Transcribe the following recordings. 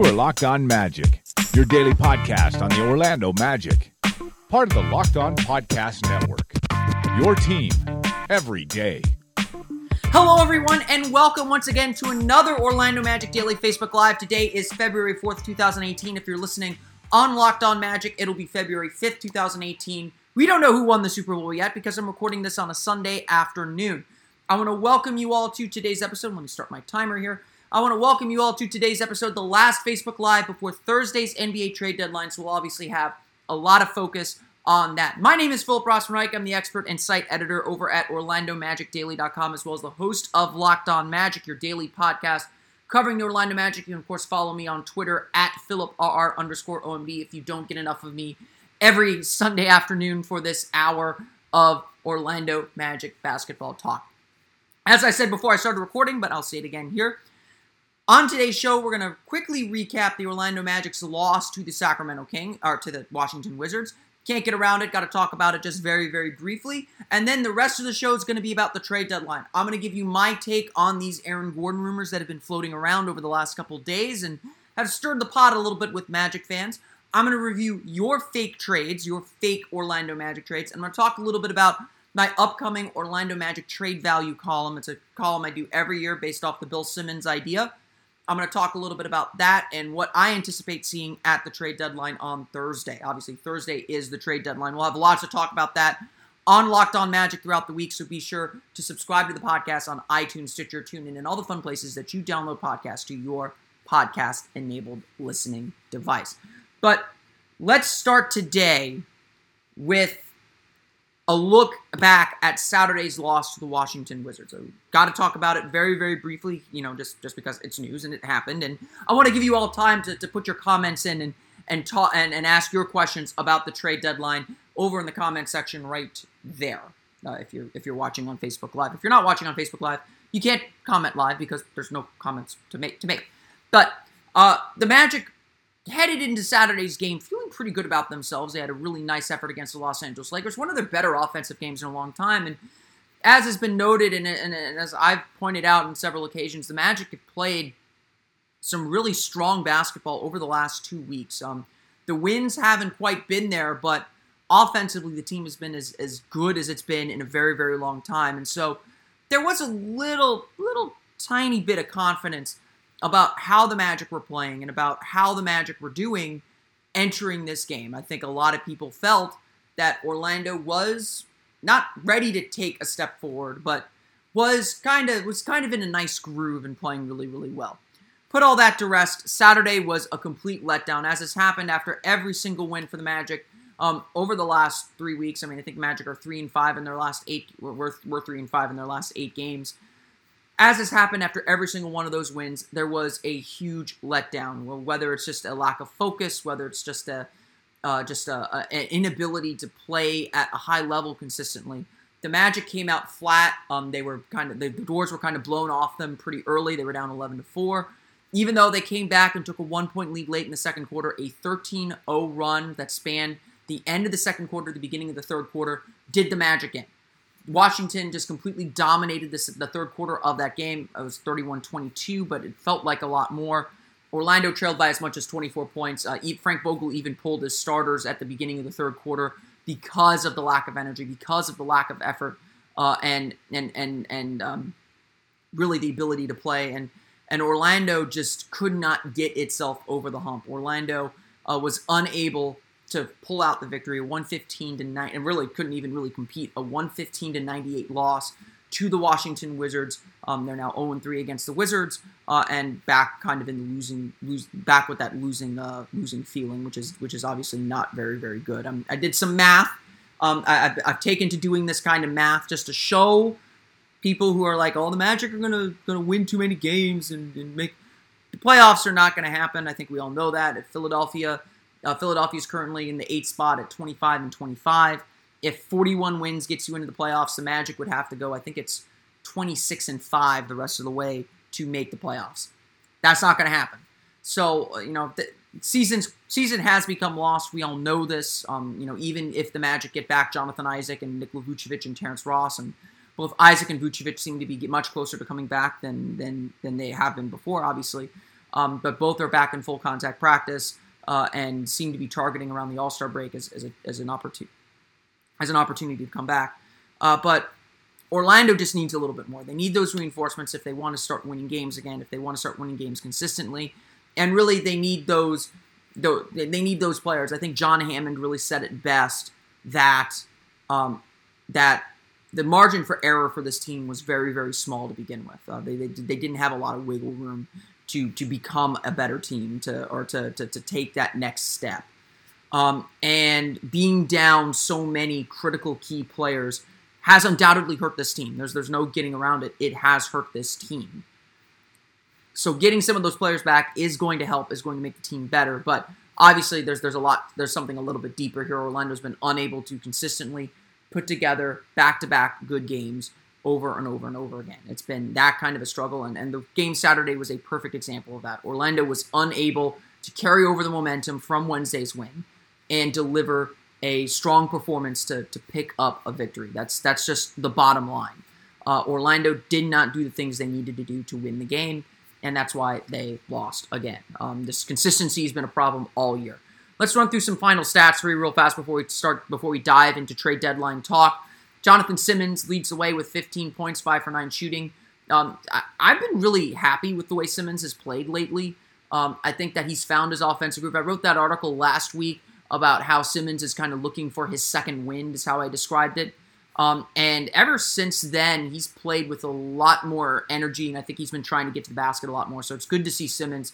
You are Locked On Magic, your daily podcast on the Orlando Magic, part of the Locked On Podcast Network. Your team every day. Hello, everyone, and welcome once again to another Orlando Magic Daily Facebook Live. Today is February 4th, 2018. If you're listening on Locked On Magic, it'll be February 5th, 2018. We don't know who won the Super Bowl yet because I'm recording this on a Sunday afternoon. I want to welcome you all to today's episode. Let me start my timer here. I want to welcome you all to today's episode, the last Facebook Live before Thursday's NBA trade deadline. So we'll obviously have a lot of focus on that. My name is Philip Rossman-Reich. I'm the expert and site editor over at OrlandoMagicDaily.com, as well as the host of Locked On Magic, your daily podcast covering the Orlando Magic. You can, of course, follow me on Twitter at PhilipRR underscore OMD if you don't get enough of me every Sunday afternoon for this hour of Orlando Magic basketball talk. As I said before I started recording, but I'll say it again here. On today's show, we're going to quickly recap the Orlando Magic's loss to the Sacramento King or to the Washington Wizards. Can't get around it. Got to talk about it just very, very briefly. And then the rest of the show is going to be about the trade deadline. I'm going to give you my take on these Aaron Gordon rumors that have been floating around over the last couple days and have stirred the pot a little bit with Magic fans. I'm going to review your fake trades, your fake Orlando Magic trades, I'm going to talk a little bit about my upcoming Orlando Magic trade value column. It's a column I do every year based off the Bill Simmons idea. I'm going to talk a little bit about that and what I anticipate seeing at the trade deadline on Thursday. Obviously, Thursday is the trade deadline. We'll have lots to talk about that on Locked On Magic throughout the week, so be sure to subscribe to the podcast on iTunes, Stitcher, TuneIn, and all the fun places that you download podcasts to your podcast-enabled listening device. But let's start today with a look back at Saturday's loss to the Washington Wizards. So, got to talk about it very, very briefly, you know, just just because it's news and it happened. And I want to give you all time to, to put your comments in and and talk and, and ask your questions about the trade deadline over in the comment section right there. Uh, if you're if you're watching on Facebook Live, if you're not watching on Facebook Live, you can't comment live because there's no comments to make to make. But uh, the Magic headed into Saturday's game feeling pretty good about themselves. They had a really nice effort against the Los Angeles Lakers, one of their better offensive games in a long time. And as has been noted, and, and, and as I've pointed out on several occasions, the Magic have played some really strong basketball over the last two weeks. Um, the wins haven't quite been there, but offensively, the team has been as, as good as it's been in a very, very long time. And so there was a little, little tiny bit of confidence about how the Magic were playing and about how the Magic were doing entering this game. I think a lot of people felt that Orlando was not ready to take a step forward, but was kind of was kind of in a nice groove and playing really really well. Put all that to rest. Saturday was a complete letdown, as has happened after every single win for the Magic um, over the last three weeks. I mean, I think Magic are three and five in their last eight. We're, we're three and five in their last eight games as has happened after every single one of those wins, there was a huge letdown. Whether it's just a lack of focus, whether it's just a uh, just a, an inability to play at a high level consistently. The Magic came out flat. Um, they were kind of the doors were kind of blown off them pretty early. They were down 11 to four. Even though they came back and took a one point lead late in the second quarter, a 13 0 run that spanned the end of the second quarter, the beginning of the third quarter, did the Magic in. Washington just completely dominated this the third quarter of that game. It was 31-22, but it felt like a lot more. Orlando trailed by as much as 24 points. Uh, Frank Vogel even pulled his starters at the beginning of the third quarter because of the lack of energy, because of the lack of effort, uh, and and and and um, really the ability to play. And and Orlando just could not get itself over the hump. Orlando uh, was unable to pull out the victory, 115 to 9, and really couldn't even really compete. A 115 to 98 loss to the Washington Wizards. Um, they're now 0 3 against the Wizards, uh, and back kind of in the losing, lose, back with that losing, uh, losing feeling, which is which is obviously not very very good. Um, I did some math. Um, I, have I've taken to doing this kind of math just to show people who are like, "Oh, the Magic are gonna gonna win too many games and, and make the playoffs are not to happen." I think we all know that. At Philadelphia uh, Philadelphia is currently in the eighth spot at 25 and 25. If 41 wins gets you into the playoffs, the Magic would have to go. I think it's 26 and five the rest of the way to make the playoffs. That's not going to happen. So uh, you know, the seasons season has become lost. We all know this. Um, you know, even if the Magic get back Jonathan Isaac and Nikola Vucevic and Terrence Ross, and both Isaac and Vucevic seem to be much closer to coming back than than than they have been before. Obviously, Um, but both are back in full contact practice uh, and seem to be targeting around the All Star break as, as, a, as an opportunity as an opportunity to come back. Uh, but Orlando just needs a little bit more. They need those reinforcements if they want to start winning games again. If they want to start winning games consistently, and really they need those. They need those players. I think John Hammond really said it best that um, that the margin for error for this team was very very small to begin with. Uh, they, they they didn't have a lot of wiggle room to to become a better team to or to to, to take that next step. Um, and being down so many critical key players has undoubtedly hurt this team. There's there's no getting around it. It has hurt this team. So getting some of those players back is going to help, is going to make the team better. But obviously there's there's a lot there's something a little bit deeper here. Orlando's been unable to consistently put together back to back good games over and over and over again. It's been that kind of a struggle, and, and the game Saturday was a perfect example of that. Orlando was unable to carry over the momentum from Wednesday's win and deliver a strong performance to, to pick up a victory. That's that's just the bottom line. Uh, Orlando did not do the things they needed to do to win the game, and that's why they lost again. Um, this consistency has been a problem all year. Let's run through some final stats for you real fast before we start before we dive into trade deadline talk. Jonathan Simmons leads the way with 15 points, five for nine shooting. Um, I, have been really happy with the way Simmons has played lately. Um, I think that he's found his offensive group. I wrote that article last week about how Simmons is kind of looking for his second wind, is how I described it. Um, and ever since then, he's played with a lot more energy, and I think he's been trying to get to the basket a lot more. So it's good to see Simmons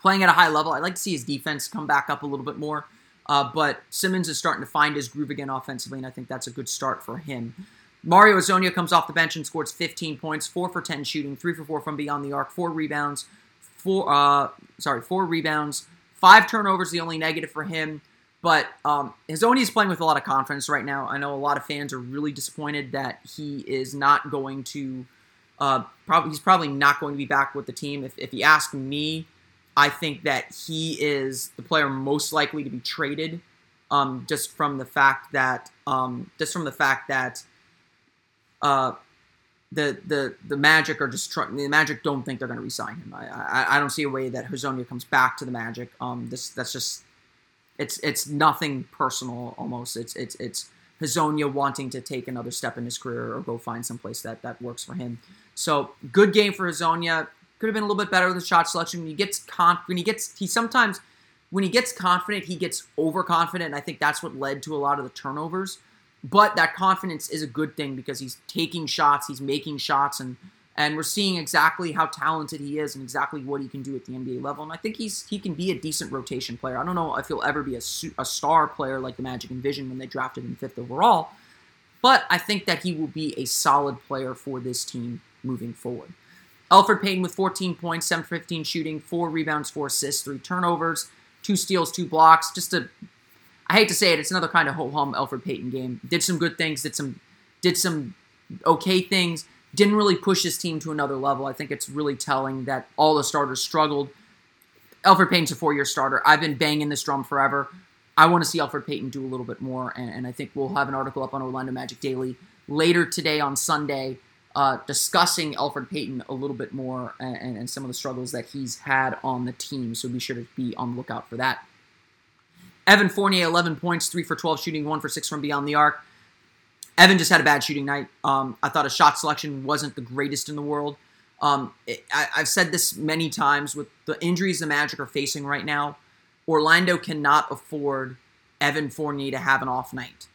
playing at a high level. I'd like to see his defense come back up a little bit more. Uh, but Simmons is starting to find his groove again offensively, and I think that's a good start for him. Mario Hezonja comes off the bench and scores 15 points, four for 10 shooting, three for four from beyond the arc, four rebounds, four uh, sorry, four rebounds, Five turnovers, the only negative for him. But um, is playing with a lot of confidence right now. I know a lot of fans are really disappointed that he is not going to. Uh, probably he's probably not going to be back with the team. If, if you ask me, I think that he is the player most likely to be traded, um, just from the fact that um, just from the fact that uh, the the the Magic are just trying. The Magic don't think they're going to resign him. I, I, I don't see a way that Hezonja comes back to the Magic. Um, this that's just it's it's nothing personal. Almost it's it's it's Hezonja wanting to take another step in his career or go find someplace that that works for him. So good game for Hezonja. Could have been a little bit better with the shot selection. When he gets con, when he gets he sometimes when he gets confident, he gets overconfident. And I think that's what led to a lot of the turnovers. But that confidence is a good thing because he's taking shots, he's making shots, and and we're seeing exactly how talented he is and exactly what he can do at the NBA level. And I think he's he can be a decent rotation player. I don't know if he'll ever be a, a star player like the Magic envisioned when they drafted him fifth overall, but I think that he will be a solid player for this team moving forward. Elfrid Payton with 14 points, 7 15 shooting, 4 rebounds, 4 assists, 3 turnovers, 2 steals, 2 blocks. Just a I hate to say it, it's another kind of ho hum Elfrid Payton game. Did some good things, did some did some okay things, didn't really push his team to another level. I think it's really telling that all the starters struggled. Elfrid Payton's a four-year starter. I've been banging this drum forever. I want to see Elfrid Payton do a little bit more, and, and I think we'll have an article up on Orlando Magic Daily later today on Sunday uh, discussing Elfrid Payton a little bit more and, and, some of the struggles that he's had on the team. So be sure to be on the lookout for that. Evan Fournier, 11 points, 3 for 12 shooting, 1 for 6 from beyond the arc. Evan just had a bad shooting night. Um, I thought his shot selection wasn't the greatest in the world. Um, it, I, I've said this many times with the injuries the Magic are facing right now. Orlando cannot afford Evan Fournier to have an off night.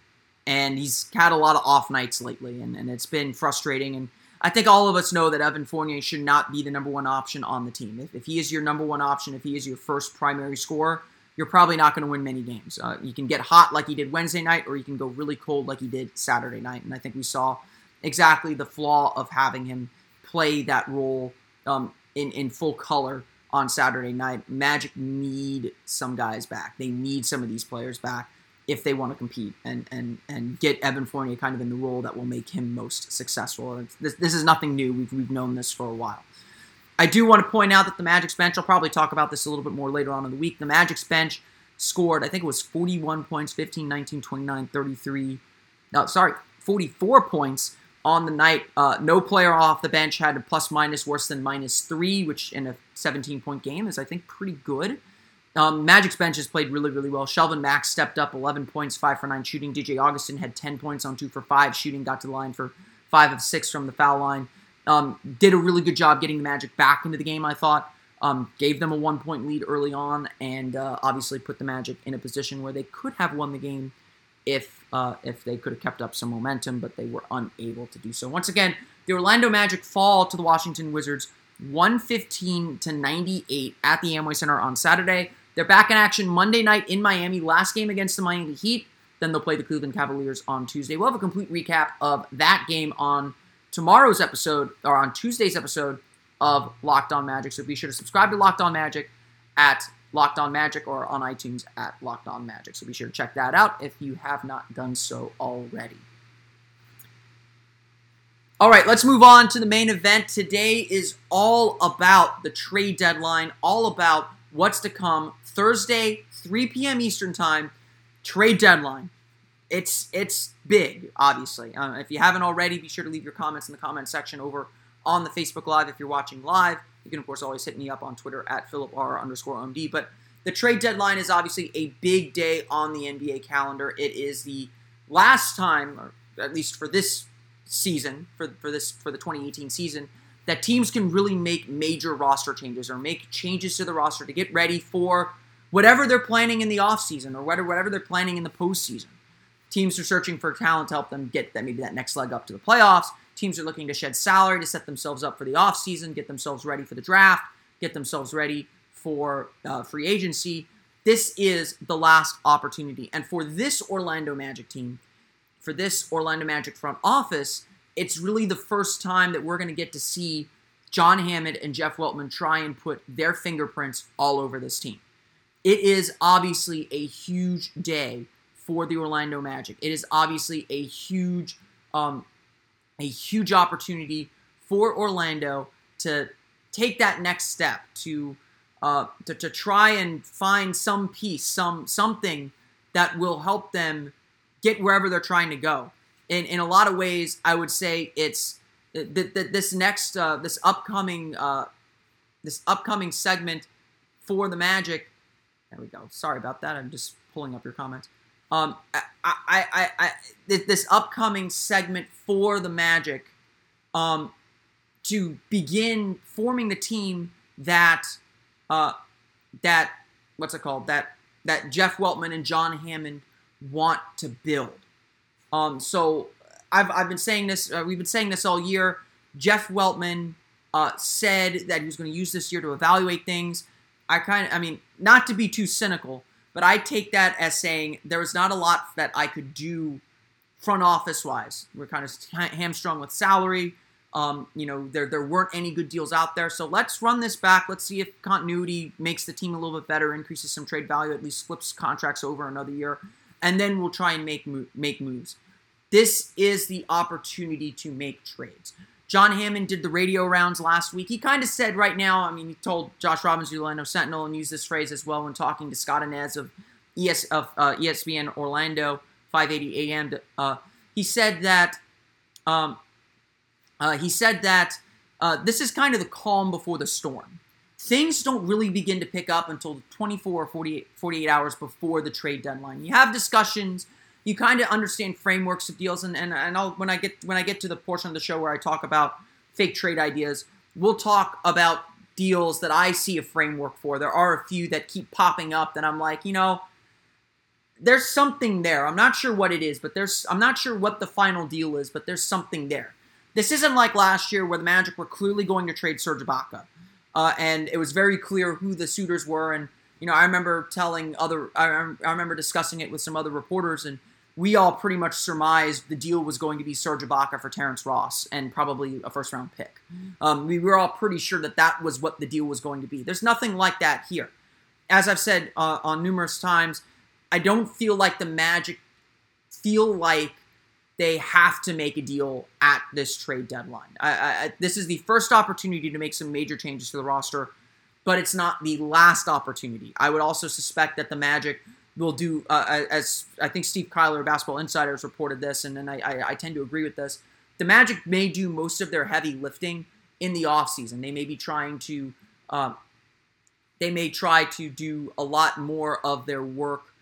And he's had a lot of off nights lately, and, and it's been frustrating. And I think all of us know that Evan Fournier should not be the number one option on the team. If, if he is your number one option, if he is your first primary scorer, you're probably not going to win many games. Uh, you can get hot like he did Wednesday night, or you can go really cold like he did Saturday night. And I think we saw exactly the flaw of having him play that role um, in in full color on Saturday night. Magic need some guys back. They need some of these players back if they want to compete and and and get Evan Fournier kind of in the role that will make him most successful. This, this is nothing new. We've we've known this for a while. I do want to point out that the Magic's bench, I'll probably talk about this a little bit more later on in the week. The Magic's bench scored, I think it was 41 points, 15, 19, 29, 33. No, sorry, 44 points, on the night. Uh, no player off the bench had a plus minus worse than minus three, which in a 17 point game is, I think, pretty good. Um, Magic's bench has played really, really well. Shelvin Mack stepped up 11 points, 5 for 9 shooting. DJ Augustin had 10 points on 2 for 5 shooting, got to the line for 5 of 6 from the foul line. Um, did a really good job getting the Magic back into the game, I thought. Um, gave them a one point lead early on, and uh, obviously put the Magic in a position where they could have won the game if uh, if they could have kept up some momentum, but they were unable to do so. Once again, the Orlando Magic fall to the Washington Wizards 115 to 98 at the Amway Center on Saturday. They're back in action Monday night in Miami. Last game against the Miami Heat. Then they'll play the Cleveland Cavaliers on Tuesday. We'll have a complete recap of that game on tomorrow's episode or on Tuesday's episode of Locked On Magic. So be sure to subscribe to Locked On Magic at Locked On Magic or on iTunes at Locked On Magic. So be sure to check that out if you have not done so already. All right, let's move on to the main event. Today is all about the trade deadline, all about what's to come. Thursday, 3 p.m. Eastern Time, trade deadline. It's it's big, obviously. Uh, if you haven't already, be sure to leave your comments in the comment section over on the Facebook Live if you're watching live. You can, of course, always hit me up on Twitter at Philip R underscore OMD. But the trade deadline is obviously a big day on the NBA calendar. It is the last time, or at least for this season, for, for this for the 2018 season, that teams can really make major roster changes or make changes to the roster to get ready for whatever they're planning in the offseason or whatever, they're planning in the postseason. Teams are searching for talent to help them get that maybe that next leg up to the playoffs. Teams are looking to shed salary to set themselves up for the offseason, get themselves ready for the draft, get themselves ready for uh, free agency. This is the last opportunity. And for this Orlando Magic team, for this Orlando Magic front office, it's really the first time that we're going to get to see John Hammond and Jeff Weltman try and put their fingerprints all over this team. It is obviously a huge day for the Orlando Magic. It is obviously a huge, um, a huge opportunity for Orlando to take that next step to, uh, to to try and find some piece, some something that will help them get wherever they're trying to go. In in a lot of ways, I would say it's that this next uh, this upcoming uh, this upcoming segment for the Magic. There we go. Sorry about that. I'm just pulling up your comments. Um, I, I, I, I this upcoming segment for the Magic, um, to begin forming the team that, uh, that what's it called that that Jeff Weltman and John Hammond want to build. Um, so I've, I've been saying this, uh, we've been saying this all year. Jeff Weltman uh, said that he was going to use this year to evaluate things. I kind of, I mean, not to be too cynical, but I take that as saying there was not a lot that I could do front office wise. We're kind of hamstrung with salary. Um, you know, there there weren't any good deals out there. So let's run this back. Let's see if continuity makes the team a little bit better, increases some trade value, at least flips contracts over another year and then we'll try and make make moves. This is the opportunity to make trades. John Hammond did the radio rounds last week. He kind of said right now, I mean, he told Josh Robbins, of Orlando Sentinel, and used this phrase as well when talking to Scott Anez of, ES, of uh, ESPN Orlando, 580 AM. Uh, he said that um, uh, he said that uh, this is kind of the calm before the storm things don't really begin to pick up until 24 or 48, 48 hours before the trade deadline. You have discussions, you kind of understand frameworks of deals, and, and, and I'll, when I get when I get to the portion of the show where I talk about fake trade ideas, we'll talk about deals that I see a framework for. There are a few that keep popping up that I'm like, you know, there's something there. I'm not sure what it is, but there's I'm not sure what the final deal is, but there's something there. This isn't like last year where the Magic were clearly going to trade Serge Ibaka uh, and it was very clear who the suitors were. And you know, I remember telling other, I, I remember discussing it with some other reporters, and we all pretty much surmised the deal was going to be Serge Ibaka for Terrence Ross and probably a first round pick. Um, we were all pretty sure that that was what the deal was going to be. There's nothing like that here. As I've said uh, on numerous times, I don't feel like the Magic feel like they have to make a deal at this trade deadline. I, I, this is the first opportunity to make some major changes to the roster, but it's not the last opportunity. I would also suspect that the Magic will do, uh, as I think Steve Kyler, Basketball Insider, has reported this, and, and I, I, I tend to agree with this. the Magic may do most of their heavy lifting in the offseason. They may be trying to, uh, they may try to do a lot more of their work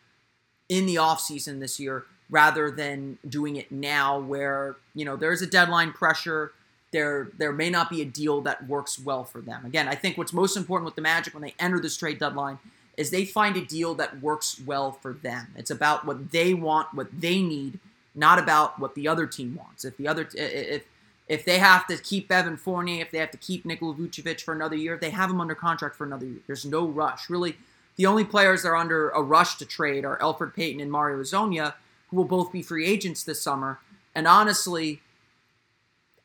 in the offseason this year rather than doing it now where, you know, there's a deadline pressure. There, there may not be a deal that works well for them. Again, I think what's most important with the Magic when they enter this trade deadline is they find a deal that works well for them. It's about what they want, what they need, not about what the other team wants. If the other if if they have to keep Evan Fournier, if they have to keep Nikola Vucevic for another year, if they have him under contract for another year. There's no rush. Really, the only players that are under a rush to trade are Elfrid Payton and Mario Hezonja, who will both be free agents this summer. And honestly,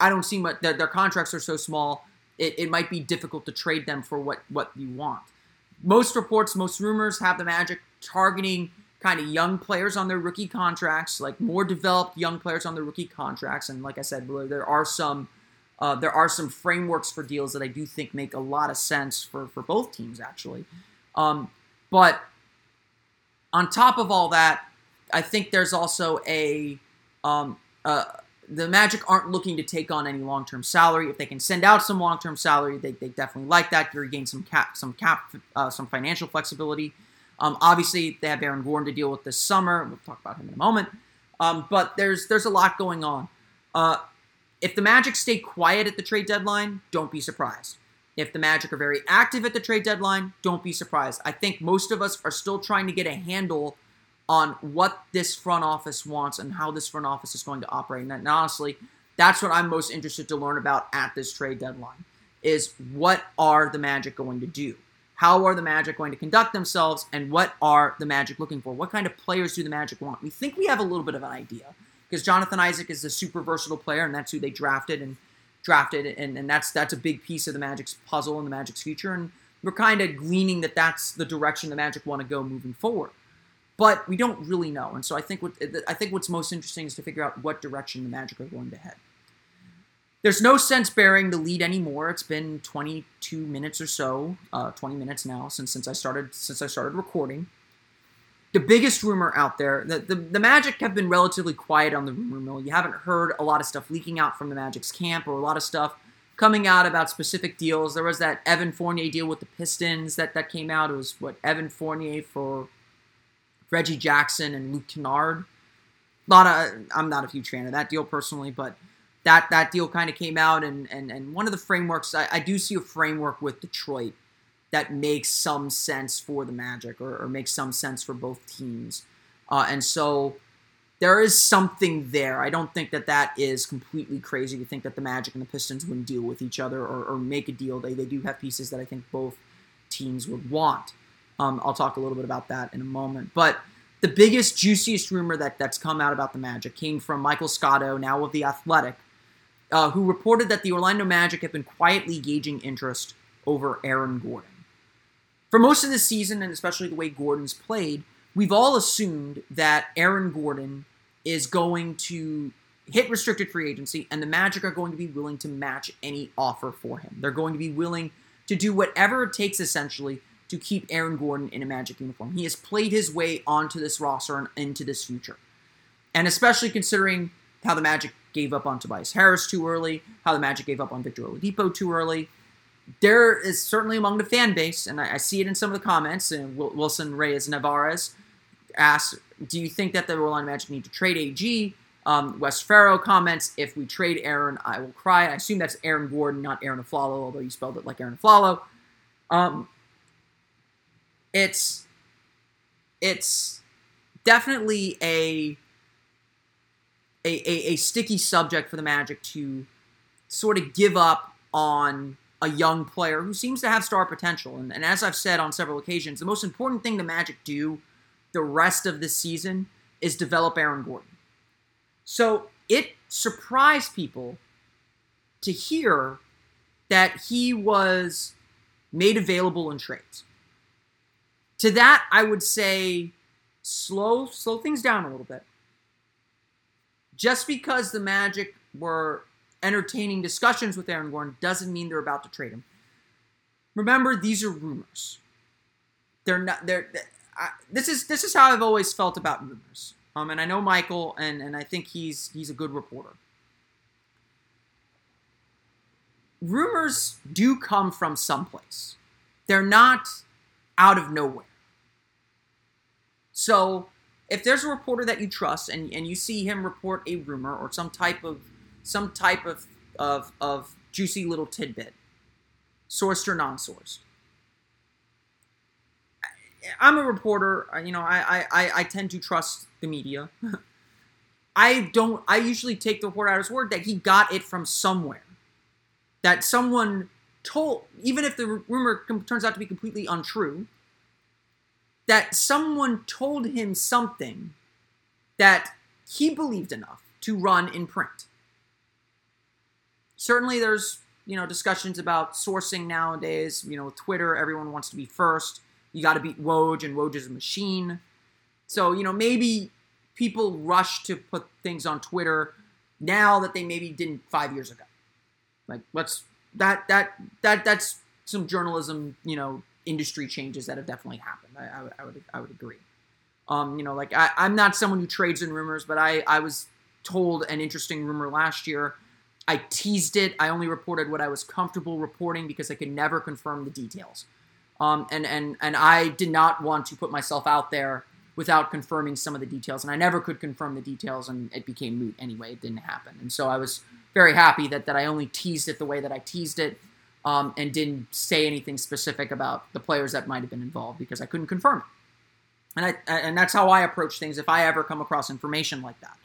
I don't see what their, their contracts are so small. It, it might be difficult to trade them for what what you want. Most reports, most rumors have the Magic targeting kind of young players on their rookie contracts, like more developed young players on their rookie contracts. And like I said, there are some uh, there are some frameworks for deals that I do think make a lot of sense for for both teams actually. Um, but on top of all that, I think there's also a um, uh, the Magic aren't looking to take on any long term salary. If they can send out some long term salary, they, they definitely like that. You gain some cap, some cap, uh, some financial flexibility. Um, obviously, they have Aaron Gordon to deal with this summer. We'll talk about him in a moment. Um, but there's there's a lot going on. Uh, if the Magic stay quiet at the trade deadline, don't be surprised. If the Magic are very active at the trade deadline, don't be surprised. I think most of us are still trying to get a handle on what this front office wants and how this front office is going to operate. And honestly, that's what I'm most interested to learn about at this trade deadline is what are the Magic going to do? How are the Magic going to conduct themselves, and what are the Magic looking for? What kind of players do the Magic want? We think we have a little bit of an idea because Jonathan Isaac is a super versatile player, and that's who they drafted and drafted, and, and that's that's a big piece of the Magic's puzzle and the Magic's future. And we're kind of gleaning that that's the direction the Magic want to go moving forward, but we don't really know. And so I think what I think what's most interesting is to figure out what direction the Magic are going to head. There's no sense bearing the lead anymore. It's been 22 minutes or so, uh, 20 minutes now since since I started since I started recording. The biggest rumor out there, the, the, the Magic have been relatively quiet on the rumor mill. You haven't heard a lot of stuff leaking out from the Magic's camp or a lot of stuff coming out about specific deals. There was that Evan Fournier deal with the Pistons that, that came out. It was what Evan Fournier for Reggie Jackson and Luke Kennard. A lot of I'm not a huge fan of that deal personally, but that that deal kind of came out and and and one of the frameworks I, I, do see a framework with Detroit that makes some sense for the Magic or, or makes some sense for both teams, uh, and so there is something there. I don't think that that is completely crazy to think that the Magic and the Pistons wouldn't deal with each other or, or make a deal. They they do have pieces that I think both teams would want. Um, I'll talk a little bit about that in a moment, but the biggest, juiciest rumor that, that's come out about the Magic came from Michael Scotto, now of The Athletic, uh, who reported that the Orlando Magic have been quietly gauging interest over Aaron Gordon. For most of the season, and especially the way Gordon's played, we've all assumed that Aaron Gordon is going to hit restricted free agency, and the Magic are going to be willing to match any offer for him. They're going to be willing to do whatever it takes, essentially, to keep Aaron Gordon in a Magic uniform. He has played his way onto this roster and into this future. And especially considering how the Magic gave up on Tobias Harris too early, how the Magic gave up on Victor Oladipo too early. There is certainly among the fan base, and I, I see it in some of the comments. And Wilson Reyes Navarez asks, "Do you think that the Orlando Magic need to trade AG?" Um, Wes Farrow comments, "If we trade Aaron, I will cry." I assume that's Aaron Gordon, not Arron Afflalo, although you spelled it like Arron Afflalo. Um, it's it's definitely a a, a, a sticky subject for the Magic to sort of give up on a young player who seems to have star potential. And, and, as I've said on several occasions, the most important thing the Magic do the rest of this season is develop Aaron Gordon. So it surprised people to hear that he was made available in trades. To that, I would say slow slow things down a little bit just because the Magic were entertaining discussions with Aaron Gordon doesn't mean they're about to trade him. Remember, these are rumors. They're not. They're. I, this is this is how I've always felt about rumors. Um, and I know Michael, and and I think he's he's a good reporter. rumors do come from someplace. They're not out of nowhere. So if there's a reporter that you trust and, and you see him report a rumor or some type of some type of of, of juicy little tidbit, sourced or non-sourced. I'm a reporter. You know, I I, I tend to trust the media. I don't. I usually take the report at his word that he got it from somewhere. That someone told, even if the rumor turns out to be completely untrue, that someone told him something that he believed enough to run in print. Certainly, there's you know discussions about sourcing nowadays. You know, Twitter, everyone wants to be first. You got to beat Woj, and Woj is a machine. So you know maybe people rush to put things on Twitter now that they maybe didn't five years ago. Like let's that that that that's some journalism you know industry changes that have definitely happened. I, I, I would I would agree. Um, you know, like I, I'm not someone who trades in rumors, but I I was told an interesting rumor last year. I teased it. I only reported what I was comfortable reporting because I could never confirm the details. Um, and and and I did not want to put myself out there without confirming some of the details, and I never could confirm the details, and it became moot anyway. It didn't happen, and so I was very happy that that I only teased it the way that I teased it um, and didn't say anything specific about the players that might have been involved because I couldn't confirm it. And I and that's how I approach things if I ever come across information like that.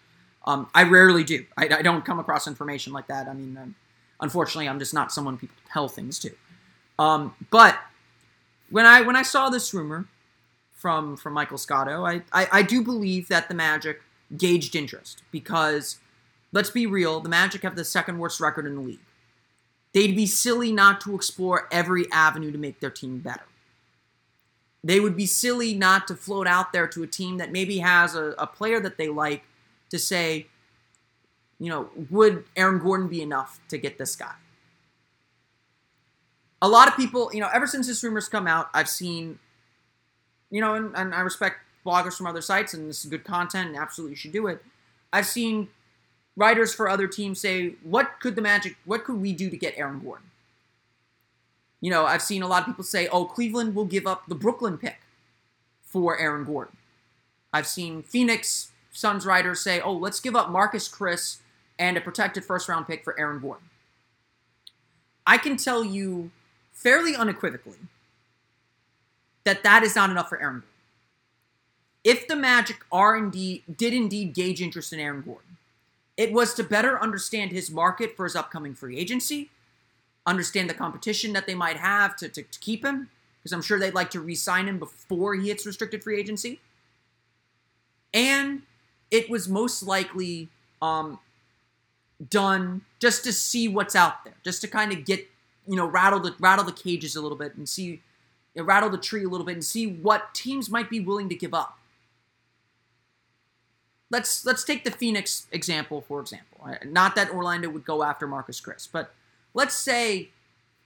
Um, I rarely do. I, I, don't come across information like that. I mean, um, unfortunately, I'm just not someone people tell things to. Um, but when I when I saw this rumor from from Michael Scotto, I, I I do believe that the Magic gauged interest because let's be real, the Magic have the second worst record in the league. They'd be silly not to explore every avenue to make their team better. They would be silly not to float out there to a team that maybe has a, a player that they like to say, you know, would Aaron Gordon be enough to get this guy? A lot of people, you know, ever since this rumor's come out, I've seen, you know, and, and I respect bloggers from other sites, and this is good content, and absolutely should do it. I've seen writers for other teams say, what could the Magic, what could we do to get Aaron Gordon? You know, I've seen a lot of people say, oh, Cleveland will give up the Brooklyn pick for Aaron Gordon. I've seen Phoenix Suns writers say, oh, let's give up Marquese Chriss and a protected first round pick for Aaron Gordon. I can tell you fairly unequivocally that that is not enough for Aaron Gordon. If the Magic are indeed did indeed gauge interest in Aaron Gordon, it was to better understand his market for his upcoming free agency, understand the competition that they might have to, to, to keep him, because I'm sure they'd like to re sign him before he hits restricted free agency. And it was most likely um, done just to see what's out there, just to kind of get, you know, rattle the rattle the cages a little bit and see, you know, rattle the tree a little bit and see what teams might be willing to give up let's let's take the Phoenix example for example. Not that Orlando would go after Marquese Chriss, but let's say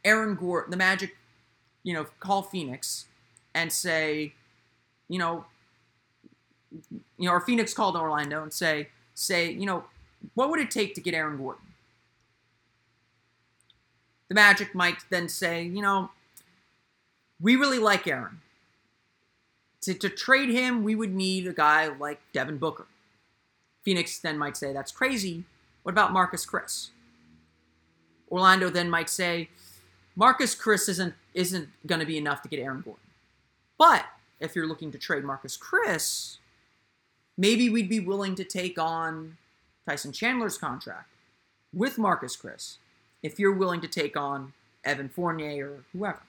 Aaron Gore, the Magic, you know, call Phoenix and say, you know, you know, or Phoenix called Orlando and say, say, you know, what would it take to get Aaron Gordon? The Magic might then say, you know, we really like Aaron. To, to trade him, we would need a guy like Devin Booker. Phoenix then might say, that's crazy. What about Marquese Chriss? Orlando then might say, Marquese Chriss isn't isn't going to be enough to get Aaron Gordon. But if you're looking to trade Marquese Chriss, maybe we'd be willing to take on Tyson Chandler's contract with Marquese Chriss if you're willing to take on Evan Fournier or whoever.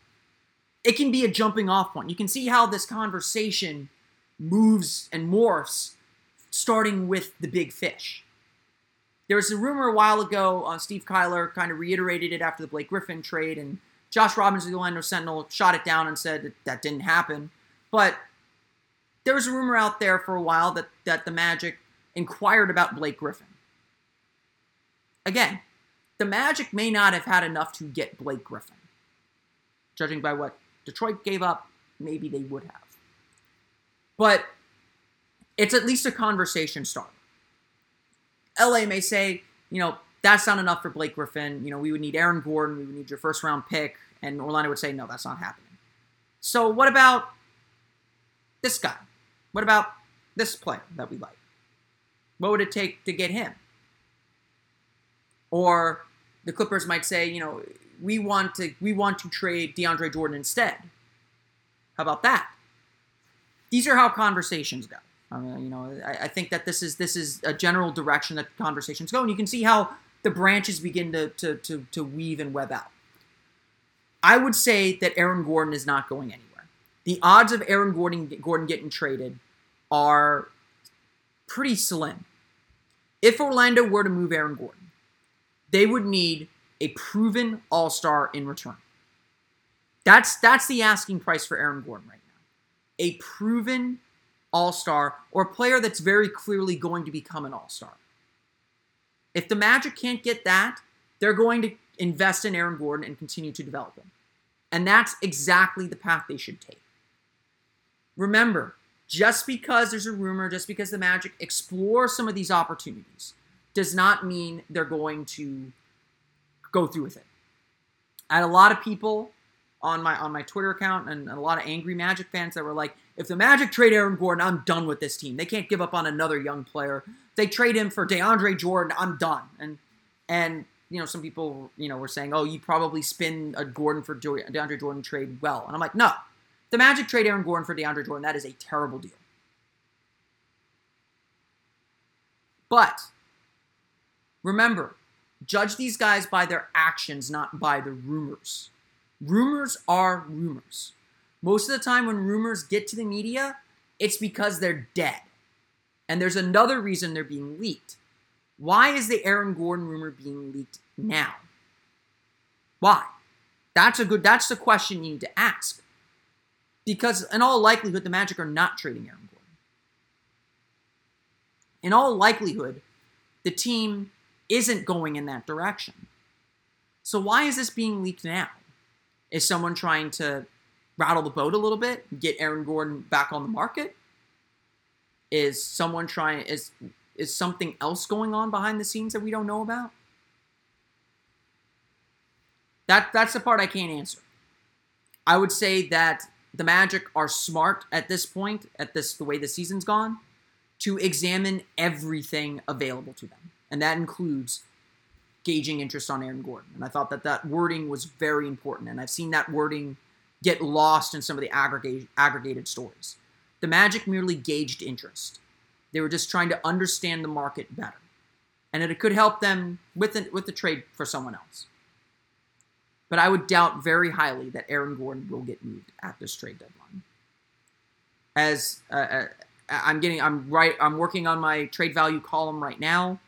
It can be a jumping off point. You can see how this conversation moves and morphs starting with the big fish. There was a rumor a while ago, uh, Steve Kyler kind of reiterated it after the Blake Griffin trade, and Josh Robbins of the Orlando Sentinel shot it down and said that that didn't happen. But there was a rumor out there for a while that, that the Magic inquired about Blake Griffin. Again, the Magic may not have had enough to get Blake Griffin. Judging by what Detroit gave up, maybe they would have. But it's at least a conversation starter. LA may say, you know, that's not enough for Blake Griffin. You know, we would need Aaron Gordon, we would need your first round pick, and Orlando would say, no, that's not happening. So what about this guy? What about this player that we like? What would it take to get him? Or the Clippers might say, you know, we want to we want to trade DeAndre Jordan instead. How about that? These are how conversations go. I you know, I, I think that this is this is a general direction that conversations go, and you can see how the branches begin to to to, to weave and web out. I would say that Aaron Gordon is not going anywhere. The odds of Aaron Gordon Gordon getting traded are pretty slim. If Orlando were to move Aaron Gordon, they would need a proven all-star in return. That's that's the asking price for Aaron Gordon right now. A proven all-star or a player that's very clearly going to become an all-star. If the Magic can't get that, they're going to invest in Aaron Gordon and continue to develop him. And that's exactly the path they should take. Remember, just because there's a rumor, just because the Magic explore some of these opportunities, does not mean they're going to go through with it. I had a lot of people on my on my Twitter account and a lot of angry Magic fans that were like, if the Magic trade Aaron Gordon, I'm done with this team. They can't give up on another young player. If they trade him for DeAndre Jordan, I'm done. And and you know, some people, you know, were saying, oh, you probably spin a Gordon for DeAndre Jordan trade well. And I'm like, no. The Magic trade Aaron Gordon for DeAndre Jordan, that is a terrible deal. But remember, judge these guys by their actions, not by the rumors. Rumors are rumors. Most of the time, when rumors get to the media, it's because they're dead. And there's another reason they're being leaked. Why is the Aaron Gordon rumor being leaked now? Why? That's a good that's the question you need to ask. Because in all likelihood, the Magic are not trading Aaron Gordon. In all likelihood, the team isn't going in that direction. So why is this being leaked now? Is someone trying to rattle the boat a little bit, get Aaron Gordon back on the market? Is someone trying is is something else going on behind the scenes that we don't know about? That that's the part I can't answer. I would say that the Magic are smart at this point, at this the way the season's gone, to examine everything available to them, and that includes gauging interest on Aaron Gordon. And I thought that that wording was very important, and I've seen that wording get lost in some of the aggregate, aggregated stories. The Magic merely gauged interest. They were just trying to understand the market better, and it could help them with the, with the trade for someone else. But I would doubt very highly that Aaron Gordon will get moved at this trade deadline. As uh, uh, I'm getting, I'm right, I'm working on my trade value column right now.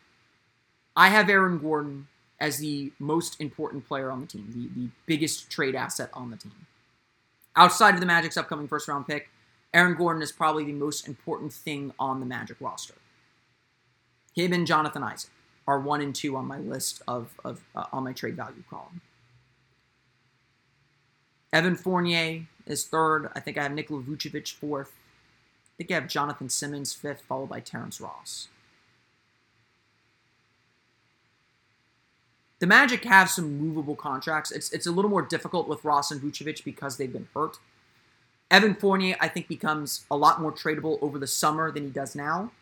I have Aaron Gordon as the most important player on the team, the, the biggest trade asset on the team. Outside of the Magic's upcoming first round pick, Aaron Gordon is probably the most important thing on the Magic roster. Him and Jonathan Isaac are one and two on my list of, of uh, on my trade value column. Evan Fournier is third. I think I have Nikola Vucevic fourth. I think I have Jonathan Simmons fifth, followed by Terrence Ross. The Magic have some movable contracts. It's it's a little more difficult with Ross and Vucevic because they've been hurt. Evan Fournier, I think, becomes a lot more tradable over the summer than he does now.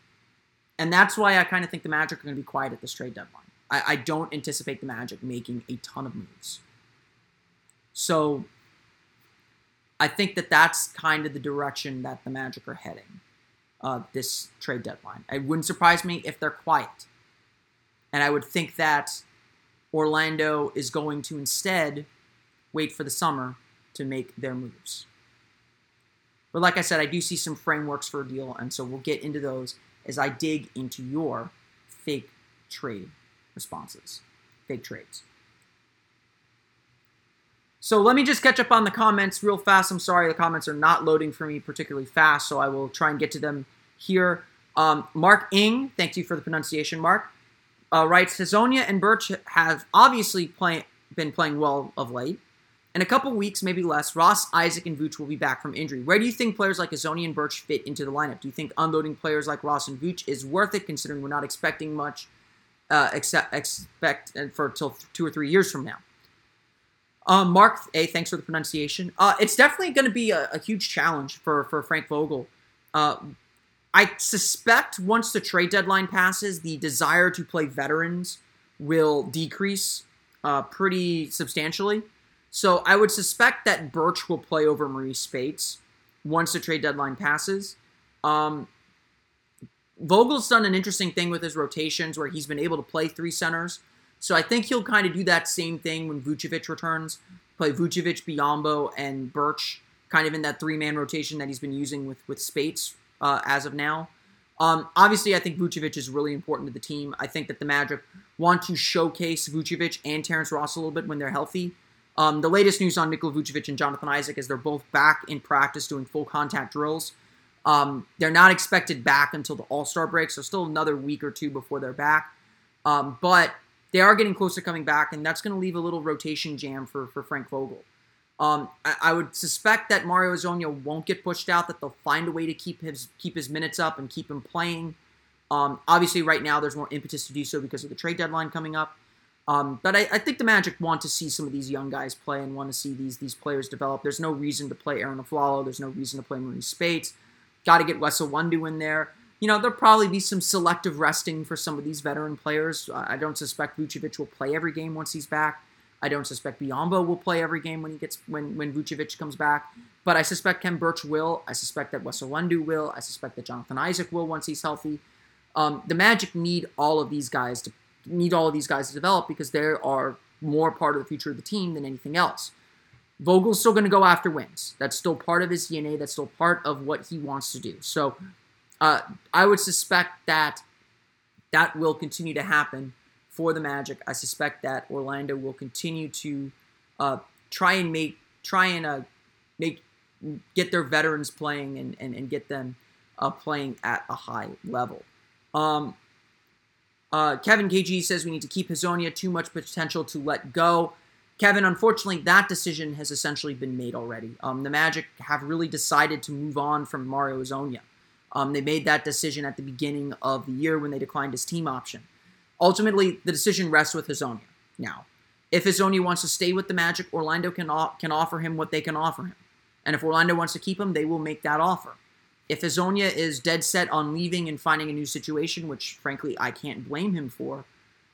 And that's why I kind of think the Magic are going to be quiet at this trade deadline. I, I don't anticipate the Magic making a ton of moves. So I think that that's kind of the direction that the Magic are heading uh, this trade deadline. It wouldn't surprise me if they're quiet. And I would think that Orlando is going to instead wait for the summer to make their moves. But like I said, I do see some frameworks for a deal, and so we'll get into those as I dig into your fake trade responses, fake trades. So let me just catch up on the comments real fast. I'm sorry, the comments are not loading for me particularly fast, so I will try and get to them here. Um, Mark Ing, thank you for the pronunciation, Mark uh, writes Hezonja and Birch have obviously play, been playing well of late. In a couple weeks, maybe less, Ross, Isaac, and Vooch will be back from injury. Where do you think players like Hezonja and Birch fit into the lineup? Do you think unloading players like Ross and Vooch is worth it, considering we're not expecting much uh, expect, expect for till two or three years from now. Um, Mark A, thanks for the pronunciation. Uh, it's definitely going to be a, a, huge challenge for for Frank Vogel. Uh, I suspect once the trade deadline passes, the desire to play veterans will decrease uh, pretty substantially. So I would suspect that Birch will play over Marreese Speights once the trade deadline passes. Um, Vogel's done an interesting thing with his rotations where he's been able to play three centers. So I think he'll kind of do that same thing when Vucevic returns. Play Vucevic, Biyombo, and Birch kind of in that three man rotation that he's been using with, with Speights uh, as of now. Um, obviously, I think Vucevic is really important to the team. I think that the Magic want to showcase Vucevic and Terrence Ross a little bit when they're healthy. Um, the latest news on Nikola Vucevic and Jonathan Isaac is they're both back in practice doing full contact drills. Um, they're not expected back until the All Star break, so still another week or two before they're back. Um, but they are getting close to coming back, and that's going to leave a little rotation jam for, for Frank Vogel. Um, I, I, would suspect that Mario Hezonja won't get pushed out. That they'll find a way to keep his keep his minutes up and keep him playing. Um, obviously, right now there's more impetus to do so because of the trade deadline coming up. Um, but I, I, think the Magic want to see some of these young guys play and want to see these these players develop. There's no reason to play Arron Afflalo. There's no reason to play Marreese Speights. Got to get Wes Iwundu in there. You know, there'll probably be some selective resting for some of these veteran players. I don't suspect Vucevic will play every game once he's back. I don't suspect Biyombo will play every game when he gets when when Vucevic comes back. But I suspect Khem Birch will. I suspect that Wes Iwundu will. I suspect that Jonathan Isaac will once he's healthy. Um, the Magic need all of these guys to need all of these guys to develop because they are more part of the future of the team than anything else. Vogel's still going to go after wins. That's still part of his DNA. That's still part of what he wants to do. So uh, I would suspect that that will continue to happen for the Magic. I suspect that Orlando will continue to uh, try and make try and uh, make get their veterans playing and, and, and get them uh, playing at a high level. Um, uh, Kevin KG says we need to keep Hezonja too much potential to let go. Kevin, unfortunately, that decision has essentially been made already. Um, the Magic have really decided to move on from Mario Hezonja. Um, they made that decision at the beginning of the year when they declined his team option. Ultimately, the decision rests with Hezonja. Now, if Hezonja wants to stay with the Magic, Orlando can, can offer him what they can offer him. And if Orlando wants to keep him, they will make that offer. If Hezonja is dead set on leaving and finding a new situation, which frankly I can't blame him for,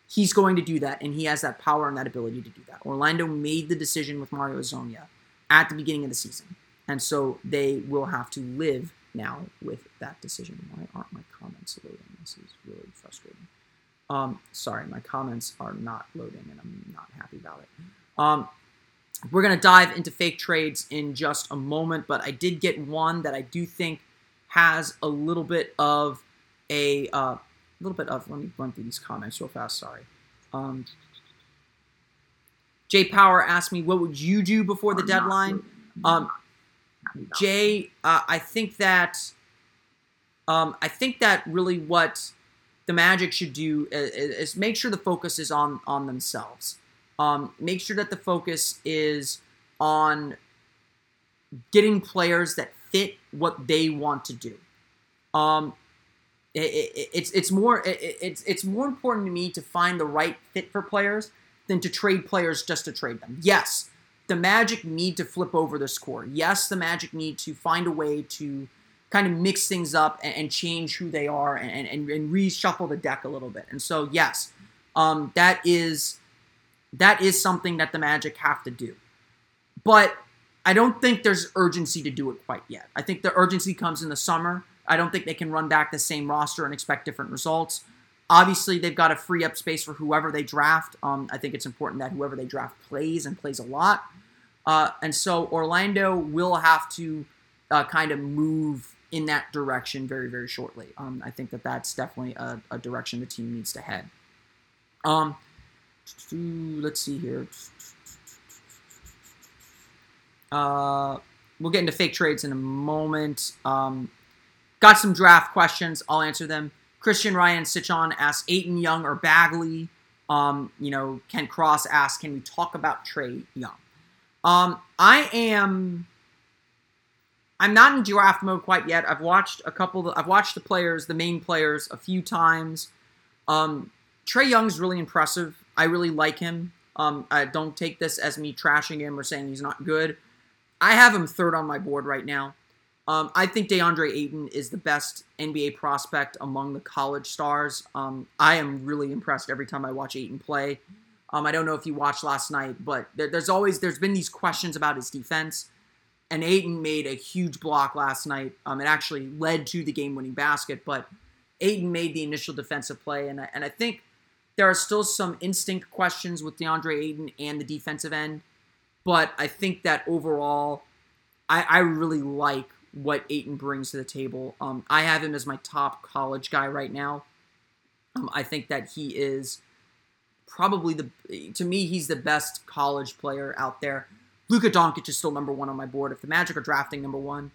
he's going to do that, and he has that power and that ability to do that. Orlando made the decision with Mario Hezonja at the beginning of the season, and so they will have to live now with that decision. Why aren't my comments loading? This is really frustrating. Um, sorry, my comments are not loading, and I'm not happy about it. Um, we're going to dive into fake trades in just a moment, but I did get one that I do think has a little bit of a uh, little bit of. Let me run through these comments real fast. Sorry. Um, Jay Power asked me, "What would you do before the deadline?" Um, Jay, uh, I think that um, I think that really what the Magic should do is, is, make sure the focus is on on themselves. Um, make sure that the focus is on getting players that fit what they want to do. Um, it, it, it's it's more it, it's it's more important to me to find the right fit for players than to trade players just to trade them. Yes, the Magic need to flip over this core. Yes, the Magic need to find a way to kind of mix things up and, and change who they are and, and, and, reshuffle the deck a little bit. And so yes, um, that is that is something that the Magic have to do. But I don't think there's urgency to do it quite yet. I think the urgency comes in the summer. I don't think they can run back the same roster and expect different results. Obviously, they've got to free up space for whoever they draft. Um, I think it's important that whoever they draft plays and plays a lot. Uh, and so Orlando will have to uh, kind of move in that direction very, very shortly. Um, I think that that's definitely a, a, direction the team needs to head. Um, let's see here. Uh, we'll get into fake trades in a moment. Um, got some draft questions. I'll answer them. Christian Ryan Sichon asks Ayton Young or Bagley. Um, you know, Ken Cross asks, can we talk about Trae Young? Um, I am. I'm not in draft mode quite yet. I've watched a couple. I've watched the players, the main players, a few times. Um, Trae Young's really impressive. I really like him. Um, I don't take this as me trashing him or saying he's not good. I have him third on my board right now. Um, I think DeAndre Ayton is the best NBA prospect among the college stars. Um, I am really impressed every time I watch Ayton play. Um, I don't know if you watched last night, but there, there's always there's been these questions about his defense, and Ayton made a huge block last night. Um, it actually led to the game-winning basket, but Ayton made the initial defensive play, and I, and I think there are still some instinct questions with DeAndre Ayton and the defensive end, but I think that overall, I, I really like what Ayton brings to the table. Um, I have him as my top college guy right now. Um, I think that he is probably the to me he's the best college player out there. Luka Doncic is still number one on my board. If the Magic are drafting number one,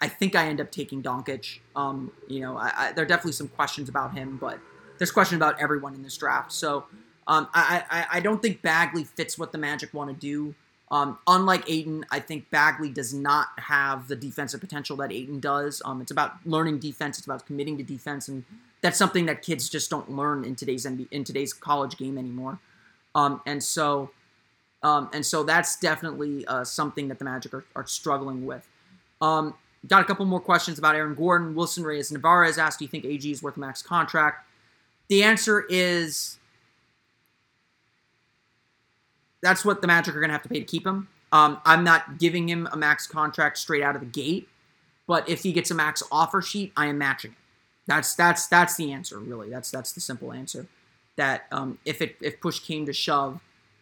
I think I end up taking Doncic. Um, you know, I, I, there are definitely some questions about him, but there's question about everyone in this draft. So um, I, I, I don't think Bagley fits what the Magic want to do. Um, unlike Ayton, I think Bagley does not have the defensive potential that Ayton does. Um, it's about learning defense. It's about committing to defense, and that's something that kids just don't learn in today's NBA, in today's college game anymore. Um, and so, um, and so that's definitely uh, something that the Magic are, are struggling with. Um, got a couple more questions about Aaron Gordon. Wilson Reyes Navarez asked, "Do you think AG is worth a max contract?" The answer is that's what the Magic are going to have to pay to keep him. Um, I'm not giving him a max contract straight out of the gate, but if he gets a max offer sheet, I am matching it. That's that's that's the answer, really. That's that's the simple answer. That um, if it if push came to shove,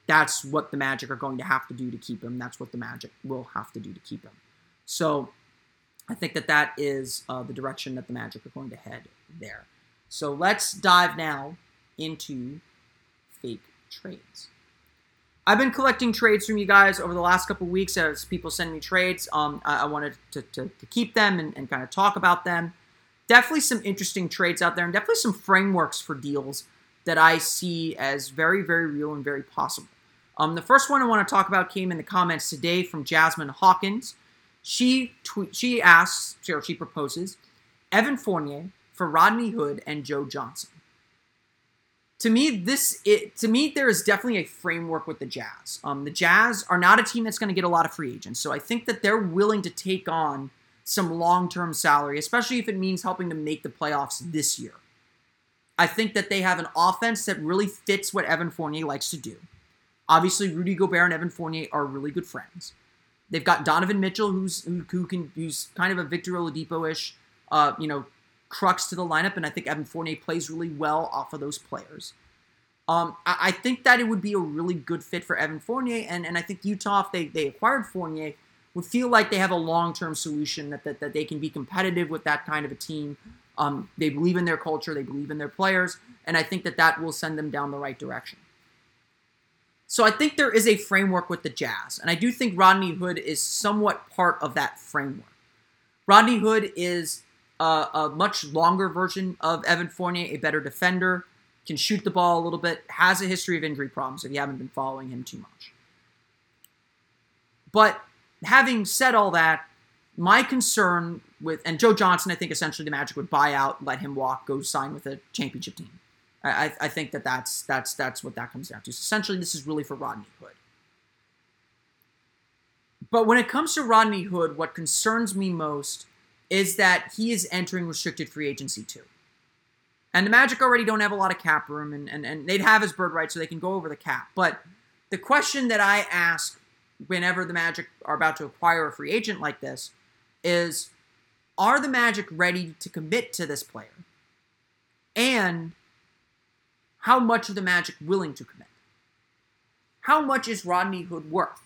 that's what the Magic are going to have to do to keep him. That's what the Magic will have to do to keep him. So I think that that is uh, the direction that the Magic are going to head there. So let's dive now into fake trades. I've been collecting trades from you guys over the last couple weeks as people send me trades. Um, I, I wanted to, to, to, keep them and, and kind of talk about them. Definitely some interesting trades out there, and definitely some frameworks for deals that I see as very, very real and very possible. Um, the first one I want to talk about came in the comments today from Jasmine Hawkins. She tweet, she asks, or she proposes, Evan Fournier for Rodney Hood and Joe Johnson to me, this it, to me there is definitely a framework with the Jazz. Um, the Jazz are not a team that's going to get a lot of free agents, so I think that they're willing to take on some long-term salary, especially if it means helping them make the playoffs this year. I think that they have an offense that really fits what Evan Fournier likes to do. Obviously, Rudy Gobert and Evan Fournier are really good friends. They've got Donovan Mitchell, who's who, who can who's kind of a Victor Oladipo-ish, uh, you know, crux to the lineup, and I think Evan Fournier plays really well off of those players. Um, I, I, think that it would be a really good fit for Evan Fournier, and, and I think Utah, if they, they acquired Fournier, would feel like they have a long term solution that, that, that they can be competitive with that kind of a team. Um, they believe in their culture, they believe in their players, and I think that that will send them down the right direction. So I think there is a framework with the Jazz, and I do think Rodney Hood is somewhat part of that framework. Rodney Hood is a much longer version of Evan Fournier, a better defender, can shoot the ball a little bit, has a history of injury problems if you haven't been following him too much. But having said all that, my concern with and Joe Johnson, I think essentially the Magic would buy out, let him walk, go sign with a championship team. I, I think that that's that's that's what that comes down to. So essentially, this is really for Rodney Hood. But when it comes to Rodney Hood, what concerns me most is that he is entering restricted free agency too. And the Magic already don't have a lot of cap room, and, and, and they'd have his bird right, so they can go over the cap. But the question that I ask whenever the Magic are about to acquire a free agent like this is are the Magic ready to commit to this player? And how much are the Magic willing to commit? How much is Rodney Hood worth?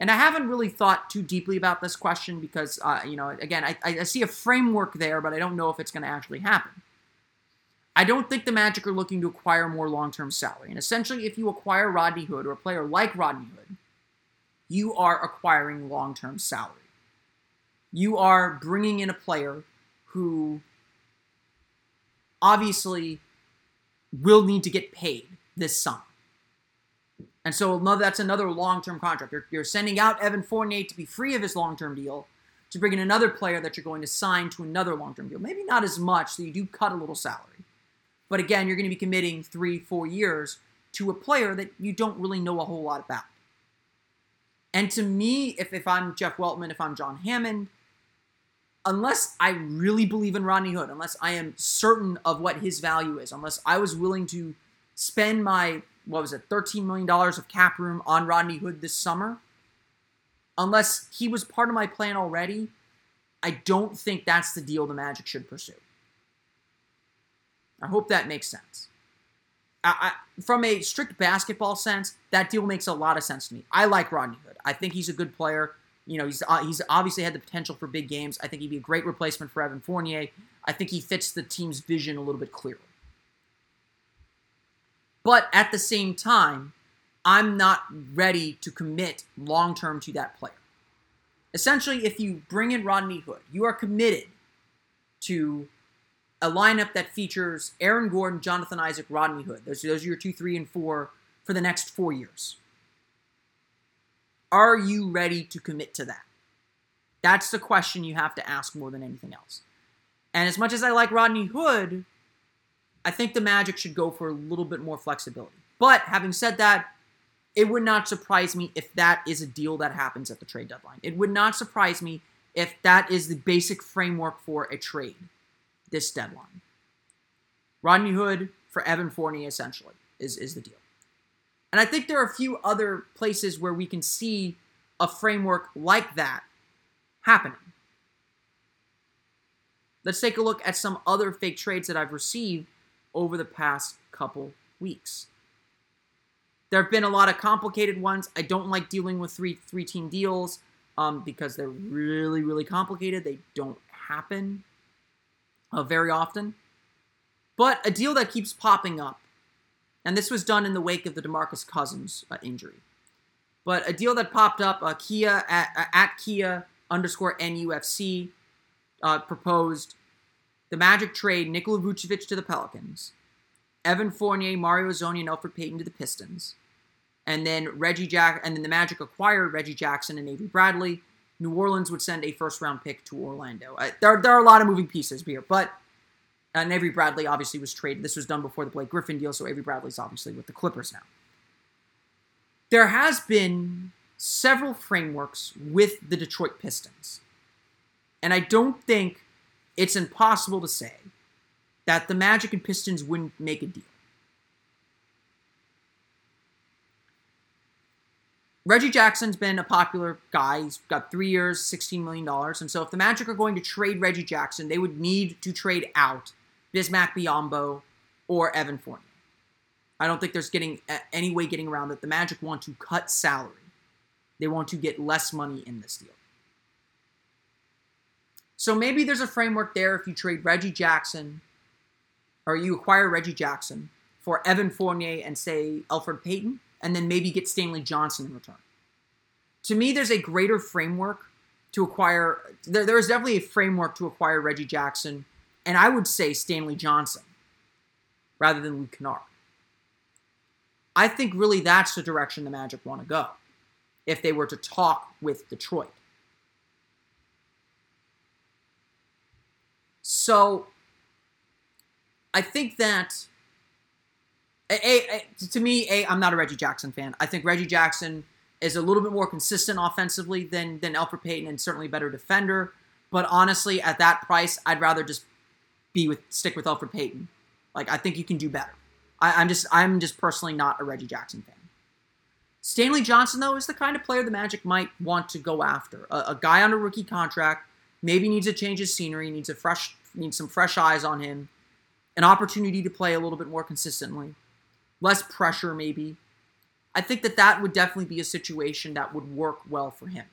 And I haven't really thought too deeply about this question because, uh, you know, again, I, I see a framework there, but I don't know if it's going to actually happen. I don't think the Magic are looking to acquire more long term salary. And essentially, if you acquire Rodney Hood or a player like Rodney Hood, you are acquiring long term salary. You are bringing in a player who obviously will need to get paid this summer. And so that's another long-term contract. You're, you're sending out Evan Fournier to be free of his long-term deal to bring in another player that you're going to sign to another long-term deal. Maybe not as much, so you do cut a little salary. But again, you're going to be committing three, four years to a player that you don't really know a whole lot about. And to me, if, if I'm Jeff Weltman, if I'm John Hammond, unless I really believe in Rodney Hood, unless I am certain of what his value is, unless I was willing to spend my, what was it, $13 million of cap room on Rodney Hood this summer, unless he was part of my plan already, I don't think that's the deal the Magic should pursue. I hope that makes sense. I, I, from a strict basketball sense, that deal makes a lot of sense to me. I like Rodney Hood. I think he's a good player. You know, he's uh, he's obviously had the potential for big games. I think he'd be a great replacement for Evan Fournier. I think he fits the team's vision a little bit clearer. But at the same time, I'm not ready to commit long term to that player. Essentially, if you bring in Rodney Hood, you are committed to a lineup that features Aaron Gordon, Jonathan Isaac, Rodney Hood. Those, those are your two, three, and four for the next four years. Are you ready to commit to that? That's the question you have to ask more than anything else. And as much as I like Rodney Hood, I think the Magic should go for a little bit more flexibility. But having said that, it would not surprise me if that is a deal that happens at the trade deadline. It would not surprise me if that is the basic framework for a trade this deadline. Rodney Hood for Evan Fournier, essentially, is, is the deal. And I think there are a few other places where we can see a framework like that happening. Let's take a look at some other fake trades that I've received over the past couple weeks. There have been a lot of complicated ones. I don't like dealing with three three team deals um, because they're really really complicated. They don't happen uh, very often. But a deal that keeps popping up, and this was done in the wake of the Demarcus Cousins uh, injury. But a deal that popped up, uh, Kia at, at Kia underscore NUFC uh, proposed the Magic trade Nikola Vucevic to the Pelicans, Evan Fournier, Mario Hezonja, and Elfrid Payton to the Pistons, and then Reggie Jack, and then the Magic acquired Reggie Jackson and Avery Bradley, New Orleans would send a first round pick to Orlando. Uh, there, there are a lot of moving pieces here, but Uh, and Avery Bradley obviously was traded. This was done before the Blake Griffin deal, so Avery Bradley's obviously with the Clippers now. There has been several frameworks with the Detroit Pistons. And I don't think it's impossible to say that the Magic and Pistons wouldn't make a deal. Reggie Jackson's been a popular guy. He's got three years, $16 million. And so if the Magic are going to trade Reggie Jackson, they would need to trade out Bismack Biyombo or Evan Fournier. I don't think there's getting any way getting around that. The Magic want to cut salary. They want to get less money in this deal. So maybe there's a framework there if you trade Reggie Jackson or you acquire Reggie Jackson for Evan Fournier and say Elfrid Payton and then maybe get Stanley Johnson in return. To me, there's a greater framework to acquire. There, there's definitely a framework to acquire Reggie Jackson, and I would say Stanley Johnson rather than Luke Kennard. I think really that's the direction the Magic want to go if they were to talk with Detroit. So I think that a, a, to me, a I'm not a Reggie Jackson fan. I think Reggie Jackson is a little bit more consistent offensively than than Elfrid Payton, and certainly better defender. But honestly, at that price, I'd rather just be with stick with Elfrid Payton. Like I think you can do better. I, am just I'm just personally not a Reggie Jackson fan. Stanley Johnson though is the kind of player the Magic might want to go after. A, a guy on a rookie contract maybe needs to change his scenery, needs a fresh needs some fresh eyes on him, an opportunity to play a little bit more consistently less pressure maybe. I think that that would definitely be a situation that would work well for him.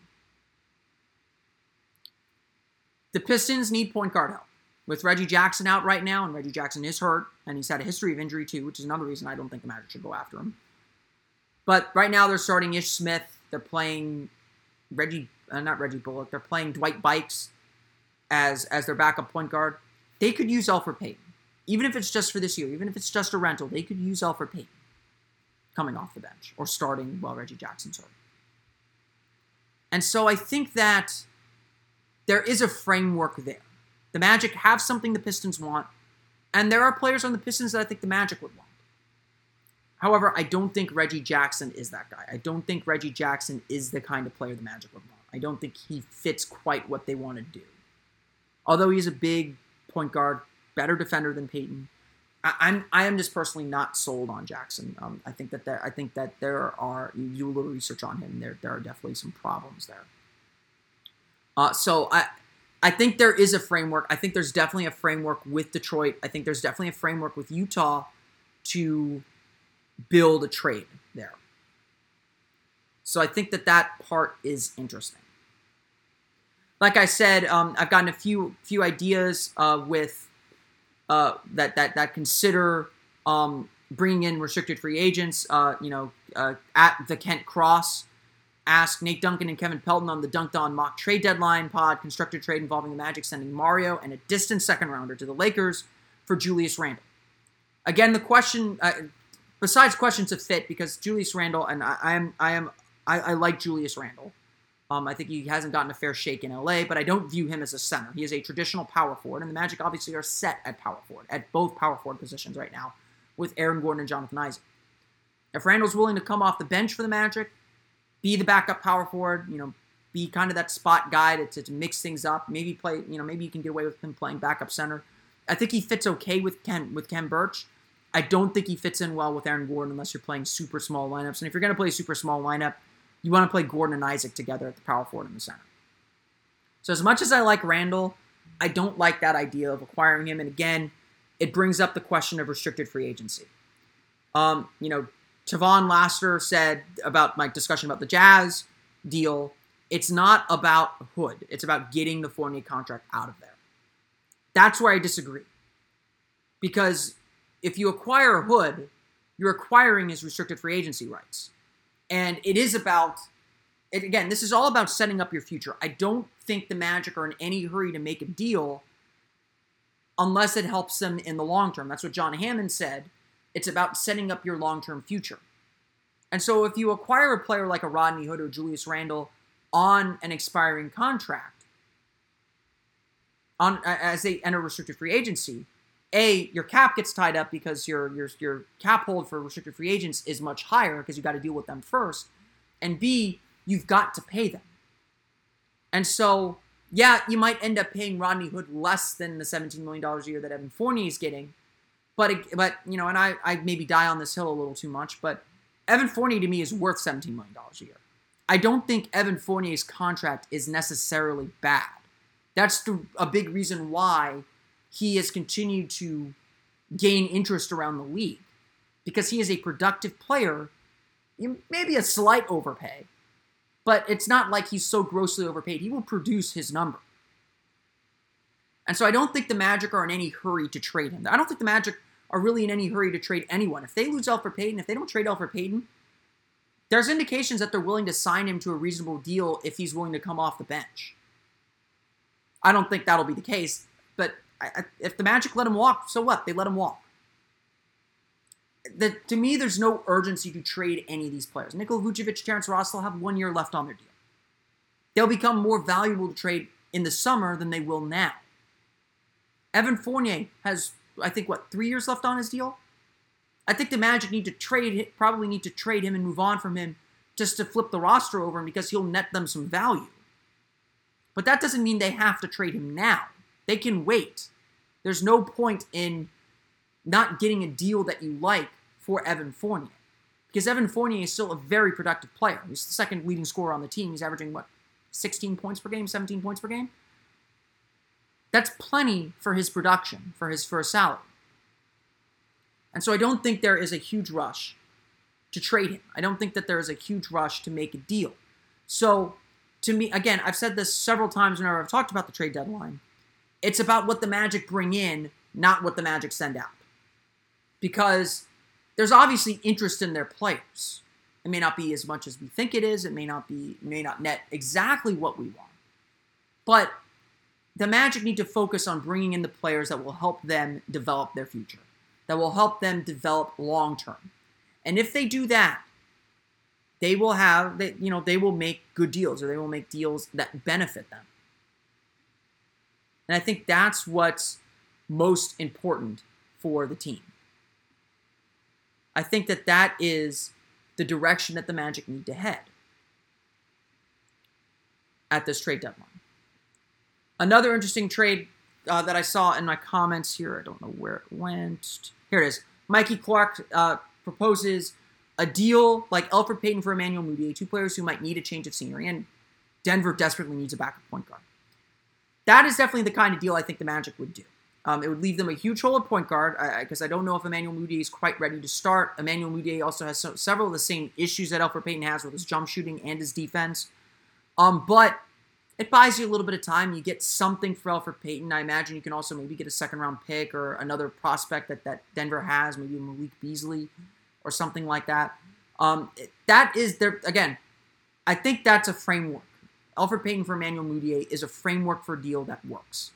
The Pistons need point guard help. With Reggie Jackson out right now, and Reggie Jackson is hurt, and he's had a history of injury too, which is another reason I don't think the Magic should go after him. But right now they're starting Ish Smith. They're playing Reggie, uh, not Reggie Bullock. They're playing Dwight Buycks as as their backup point guard. They could use Elfrid Payton even if it's just for this year, even if it's just a rental, they could use Elfrid Payton coming off the bench or starting while Reggie Jackson's hurt. And so I think that there is a framework there. The Magic have something the Pistons want, And there are players on the Pistons that I think the Magic would want. However, I don't think Reggie Jackson is that guy. I don't think Reggie Jackson is the kind of player the Magic would want. I don't think he fits quite what they want to do. Although he's a big point guard, better defender than Payton, I, I'm I am just personally not sold on Jackson. Um, I think that there I think that there are you do a little research on him. There there are definitely some problems there. Uh, so I I think there is a framework. I think there's definitely a framework with Detroit. I think there's definitely a framework with Utah to build a trade there. So I think that that part is interesting. Like I said, um, I've gotten a few few ideas uh, with uh, that that that consider um, bringing in restricted free agents. Uh, you know, uh, at the Kent Cross, ask Nate Duncan and Kevin Pelton on the Dunked On mock trade deadline pod constructed trade involving the Magic sending Mario and a distant second rounder to the Lakers for Julius Randle. Again, the question uh, besides questions of fit, because Julius Randle and I, I am I am I, I, like Julius Randle. Um, I think he hasn't gotten a fair shake in LA, but I don't view him as a center. He is a traditional power forward, and the Magic obviously are set at power forward, at both power forward positions right now, with Aaron Gordon and Jonathan Isaac. If Randle's willing to come off the bench for the Magic, be the backup power forward, you know, be kind of that spot guy to, to, to mix things up, maybe play, you know, maybe you can get away with him playing backup center. I think he fits okay with Ken with Khem Birch. I don't think he fits in well with Aaron Gordon unless you're playing super small lineups. And if you're going to play super small lineup, you want to play Gordon and Isaac together at the power forward in the center. So as much as I like Randle, I don't like that idea of acquiring him. And again, it brings up the question of restricted free agency. Um, you know, Tavon Laster said about my discussion about the Jazz deal, it's not about Hood. It's about getting the Fournier contract out of there. That's where I disagree. Because if you acquire Hood, you're acquiring his restricted free agency rights. And it is about, it, again, this is all about setting up your future. I don't think the Magic are in any hurry to make a deal unless it helps them in the long term. That's what John Hammond said. It's about setting up your long term future. And so if you acquire a player like a Rodney Hood or Julius Randle on an expiring contract, on as they enter restricted free agency, a your cap gets tied up because your your your cap hold for restricted free agents is much higher because you got to deal with them first, and b you've got to pay them. And so yeah, you might end up paying Rodney Hood less than the seventeen million dollars a year that Evan Fournier is getting, but but you know, and I I maybe die on this hill a little too much, but Evan Fournier to me is worth seventeen million dollars a year. I don't think Evan Fournier's contract is necessarily bad. That's the, a big reason why he has continued to gain interest around the league because he is a productive player. Maybe a slight overpay, but it's not like he's so grossly overpaid. He will produce his number. And so I don't think the Magic are in any hurry to trade him. I don't think the Magic are really in any hurry to trade anyone. If they lose Elfrid Payton, if they don't trade Elfrid Payton, there's indications that they're willing to sign him to a reasonable deal if he's willing to come off the bench. I don't think that'll be the case, but I, if the Magic let him walk, so what? They let him walk. The, to me, there's no urgency to trade any of these players. Nikola Vucevic, Terrence Ross will have one year left on their deal. They'll become more valuable to trade in the summer than they will now. Evan Fournier has, I think, what three years left on his deal. I think the Magic need to trade, probably need to trade him and move on from him, just to flip the roster over him because he'll net them some value. But that doesn't mean they have to trade him now. They can wait. There's no point in not getting a deal that you like for Evan Fournier. Because Evan Fournier is still a very productive player. He's the second leading scorer on the team. He's averaging, what, 16 points per game, 17 points per game? That's plenty for his production, for his first salary. And so I don't think there is a huge rush to trade him. I don't think that there is a huge rush to make a deal. So to me, again, I've said this several times whenever I've talked about the trade deadline. It's about what the Magic bring in, not what the Magic send out. Because there's obviously interest in their players. It may not be as much as we think it is. It may not be may not net exactly what we want. But the Magic need to focus on bringing in the players that will help them develop their future, that will help them develop long term. And if they do that, they will have they, you know they will make good deals or they will make deals that benefit them. And I think that's what's most important for the team. I think that that is the direction that the Magic need to head at this trade deadline. Another interesting trade uh, that I saw in my comments here, I don't know where it went. Here it is. Mikey Clark uh, proposes a deal like Elfrid Payton for Emmanuel Mudiay, two players who might need a change of scenery, and Denver desperately needs a backup point guard. That is definitely the kind of deal I think the Magic would do. Um, it would leave them a huge hole at point guard because I, I, don't know if Emmanuel Mudiay is quite ready to start. Emmanuel Mudiay also has so, several of the same issues that Elfrid Payton has with his jump shooting and his defense. Um, but it buys you a little bit of time. You get something for Elfrid Payton. I imagine you can also maybe get a second round pick or another prospect that, that Denver has, maybe Malik Beasley or something like that. Um, that is there again. I think that's a framework. Elfrid Payton for Emmanuel Mudiay is a framework for a deal that works.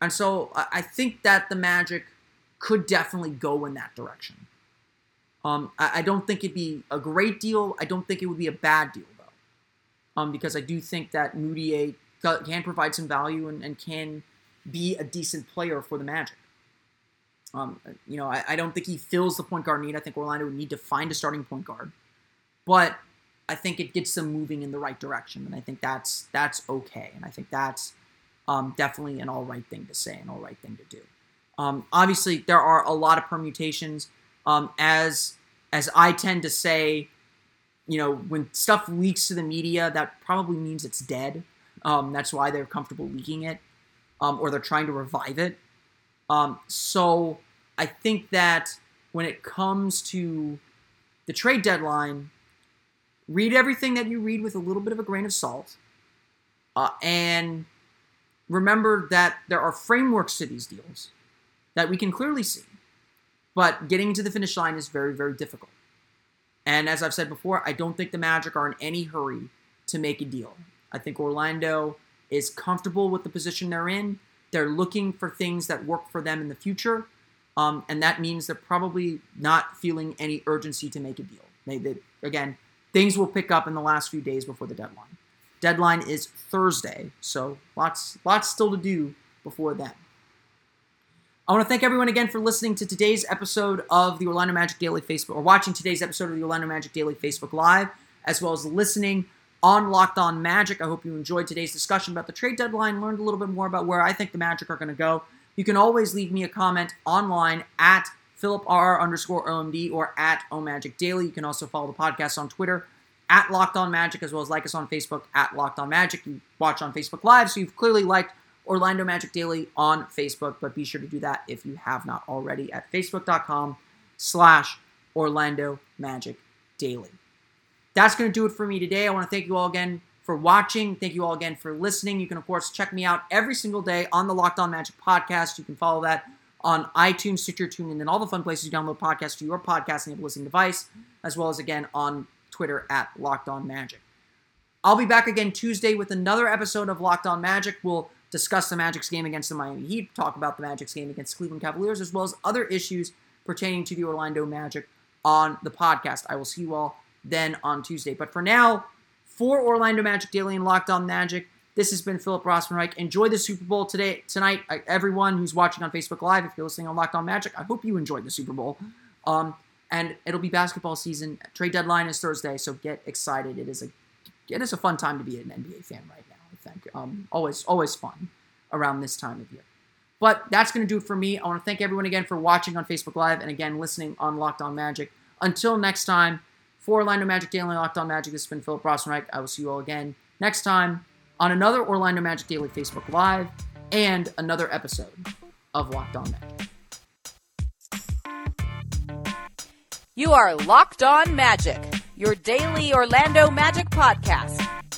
And so I think that the Magic could definitely go in that direction. Um, I, don't think it'd be a great deal. I don't think it would be a bad deal um, because I do think that Mudiay can provide some value and, and can be a decent player for the Magic. Um, you know, I, I, don't think he fills the point guard need. I think Orlando would need to find a starting point guard, but I think it gets them moving in the right direction, and I think that's that's okay, and I think that's um, definitely an all right thing to say, an all right thing to do. Um, obviously, there are a lot of permutations. Um, as as I tend to say, you know, when stuff leaks to the media, that probably means it's dead. Um, that's why they're comfortable leaking it, um, or they're trying to revive it. Um, so I think that when it comes to the trade deadline, read everything that you read with a little bit of a grain of salt, uh, and remember that there are frameworks to these deals that we can clearly see, but getting to the finish line is very, very difficult. And as I've said before, I don't think the Magic are in any hurry to make a deal. I think Orlando is comfortable with the position they're in. They're looking for things that work for them in the future. Um, and that means they're probably not feeling any urgency to make a deal. They, they, again, things will pick up in the last few days before the deadline. Deadline is Thursday, so lots lots still to do before then. I want to thank everyone again for listening to today's episode of the Orlando Magic Daily Facebook, or watching today's episode of the Orlando Magic Daily Facebook Live, as well as listening on Locked On Magic. I hope you enjoyed today's discussion about the trade deadline, learned a little bit more about where I think the Magic are going to go. You can always leave me a comment online at Philip R underscore OMD or at OMagic Daily. You can also follow the podcast on Twitter at Locked On Magic, as well as like us on Facebook at Locked On Magic. You watch on Facebook Live, so you've clearly liked Orlando Magic Daily on Facebook, but be sure to do that if you have not already at facebook.com slash Orlando Magic Daily. That's going to do it for me today. I want to thank you all again for watching. Thank you all again for listening. You can, of course, check me out every single day on the Locked On Magic podcast. You can follow that on iTunes, Stitcher, TuneIn, and all the fun places you download podcasts to your podcast enabled listening device, as well as, again, on Twitter at Locked On Magic. I'll be back again Tuesday with another episode of Locked On Magic. We'll discuss the Magic's game against the Miami Heat, talk about the Magic's game against Cleveland Cavaliers, as well as other issues pertaining to the Orlando Magic on the podcast. I will see you all then on Tuesday. But for now, for Orlando Magic Daily and Locked On Magic, this has been Philip Rossman-Reich. Enjoy the Super Bowl today, tonight. Everyone who's watching on Facebook Live, if you're listening on Locked On Magic, I hope you enjoyed the Super Bowl. Um, and it'll be basketball season. Trade deadline is Thursday, so get excited. It is a it is a fun time to be an NBA fan right now. Think um, always always fun around this time of year. But that's going to do it for me. I want to thank everyone again for watching on Facebook Live and again listening on Locked On Magic. Until next time, for Orlando Magic Daily Locked On Magic, this has been Philip Rossman-Reich. I will see you all again next time on another Orlando Magic Daily Facebook Live and another episode of Locked On Magic. You are Locked On Magic, your daily Orlando Magic podcast,